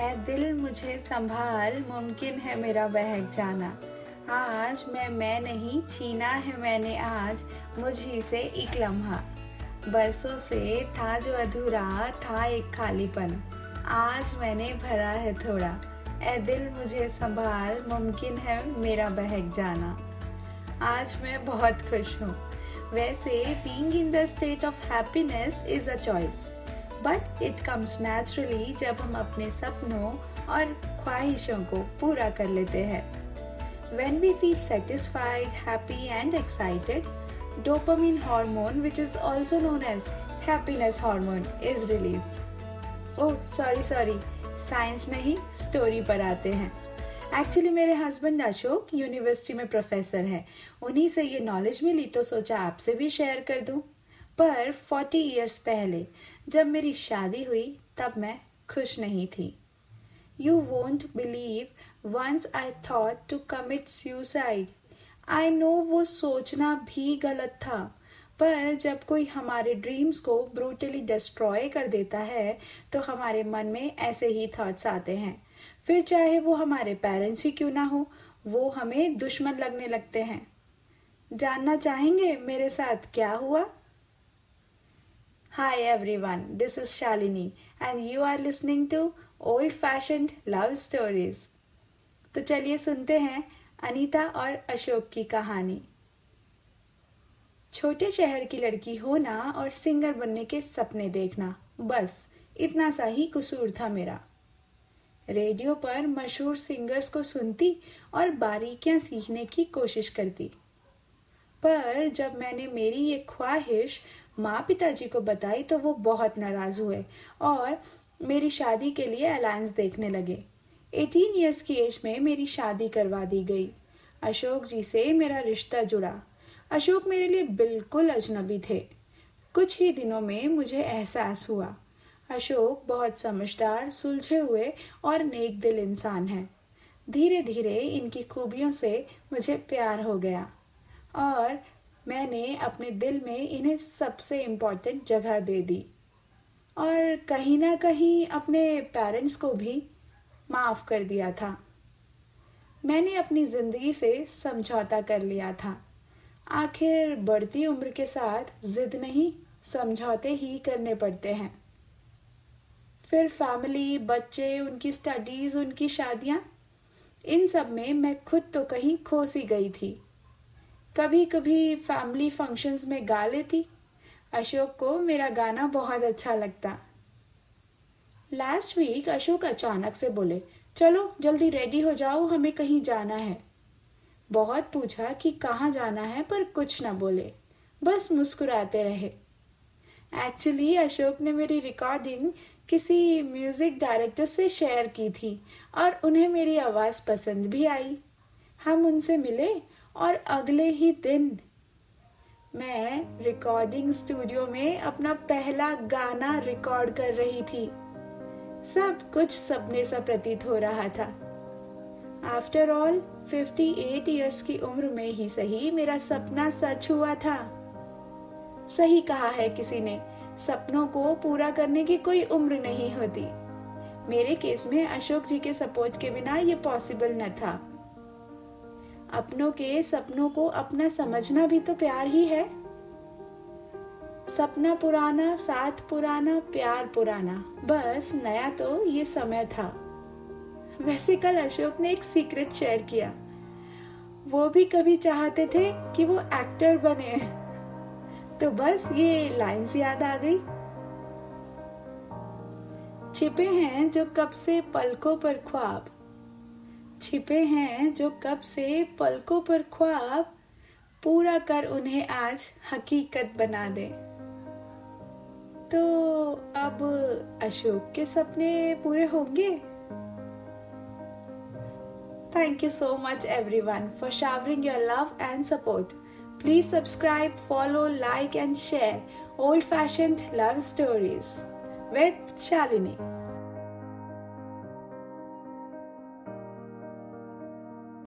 ए दिल मुझे संभाल, मुमकिन है मेरा बहक जाना। आज मैं मैं नहीं, छीना है मैंने आज, मुझी से एक लम्हा। बरसों से था जो अधूरा, था एक खालीपन। आज मैंने भरा है थोड़ा। ए दिल मुझे संभाल, मुमकिन है मेरा बहक जाना। आज मैं बहुत खुश हूँ। वैसे being in the state of happiness is a choice but it comes naturally जब हम अपने सपनों और ख्वाहिशों को पूरा कर लेते हैं। When we feel satisfied, happy, and excited, dopamine hormone, which is also known as happiness hormone, is released. Oh, sorry, sorry, science नहीं स्टोरी पर आते हैं। एक्चुअली मेरे हस्बैंड अशोक यूनिवर्सिटी में प्रोफेसर हैं। उन्हीं से ये नॉलेज मिली तो सोचा आपसे भी शेयर कर दूँ। पर 40 इयर्स पहले जब मेरी शादी हुई, तब मैं खुश नहीं थी। You won't believe once I thought to commit suicide I know वो सोचना भी गलत था, पर जब कोई हमारे ड्रीम्स को ब्रूटली डिस्ट्रॉय कर देता है तो हमारे मन में ऐसे ही थॉट्स आते हैं। फिर चाहे वो हमारे पेरेंट्स ही क्यों ना हो, वो हमें दुश्मन लगने लगते हैं। जानना चाहेंगे मेरे साथ क्या हुआ? Hi everyone, this is Shalini and you are listening to Old Fashioned Love Stories. तो चलिए सुनते हैं अनीता और अशोक की कहानी। छोटे शहर की लड़की होना और सिंगर बनने के सपने देखना बस इतना सा ही कसूर था मेरा। रेडियो पर मशहूर सिंगर्स को सुनती और बारीकियाँ सीखने की कोशिश करती। पर जब मैंने मेरी ये ख्वाहिश माँ पिताजी को बताई तो वो बहुत नाराज़ हुए और मेरी शादी के लिए अलायंस देखने लगे। 18 इयर्स की एज में मेरी शादी करवा दी गई। अशोक जी से मेरा रिश्ता जुड़ा। अशोक मेरे लिए बिल्कुल अजनबी थे। कुछ ही दिनों में मुझे एहसास हुआ। अशोक बहुत समझदार, सुलझे हुए और नेक दिल इंसान है। धीरे धीरे इनकी खूबियों से मुझे प्यार हो गया और मैंने अपने दिल में इन्हें सबसे इम्पोर्टेंट जगह दे दी। और कहीं ना कहीं अपने पेरेंट्स को भी माफ़ कर दिया था। मैंने अपनी ज़िंदगी से समझौता कर लिया था। आखिर बढ़ती उम्र के साथ जिद नहीं, समझौते ही करने पड़ते हैं। फिर फैमिली बच्चे, उनकी स्टडीज़ उनकी शादियाँ, इन सब में मैं खुद तो कहीं खोसी गई थी। कभी कभी फैमिली फ़ंक्शंस में गा लेती। अशोक को मेरा गाना बहुत अच्छा लगता। लास्ट वीक अशोक अचानक से बोले, चलो, जल्दी रेडी हो जाओ, हमें कहीं जाना है। बहुत पूछा कि कहाँ जाना है, पर कुछ ना बोले। बस मुस्कुराते रहे। एक्चुअली अशोक ने मेरी रिकॉर्डिंग किसी म्यूज़िक डायरेक्टर से शेयर की थी, और उन्हें मेरी आवाज़ पसंद भी आई। हम उनसे मिले और अगले ही दिन मैं रिकॉर्डिंग स्टूडियो में अपना पहला गाना रिकॉर्ड कर रही थी। सब कुछ सपने सा प्रतीत हो रहा था। आफ्टर ऑल 58 इयर्स की उम्र में ही सही मेरा सपना सच हुआ था। सही कहा है किसी ने, सपनों को पूरा करने की कोई उम्र नहीं होती। मेरे केस में अशोक जी के सपोर्ट के बिना ये पॉसिबल न था। अपनों के सपनों को अपना समझना भी तो प्यार ही है। सपना पुराना, साथ पुराना, प्यार पुराना, बस नया तो ये समय था। वैसे कल अशोक ने एक सीक्रेट शेयर किया। वो भी कभी चाहते थे कि वो एक्टर बने। तो बस ये लाइंस याद आ गई। छिपे हैं जो कब से पलकों पर ख्वाब। छिपे हैं जो कब से पलकों पर ख्वाब पूरा कर उन्हें आज हकीकत बना दे। तो अब अशोक के सपने पूरे होंगे? Thank you so much everyone for showering your love and support please subscribe follow like and share old fashion love stories with Shalini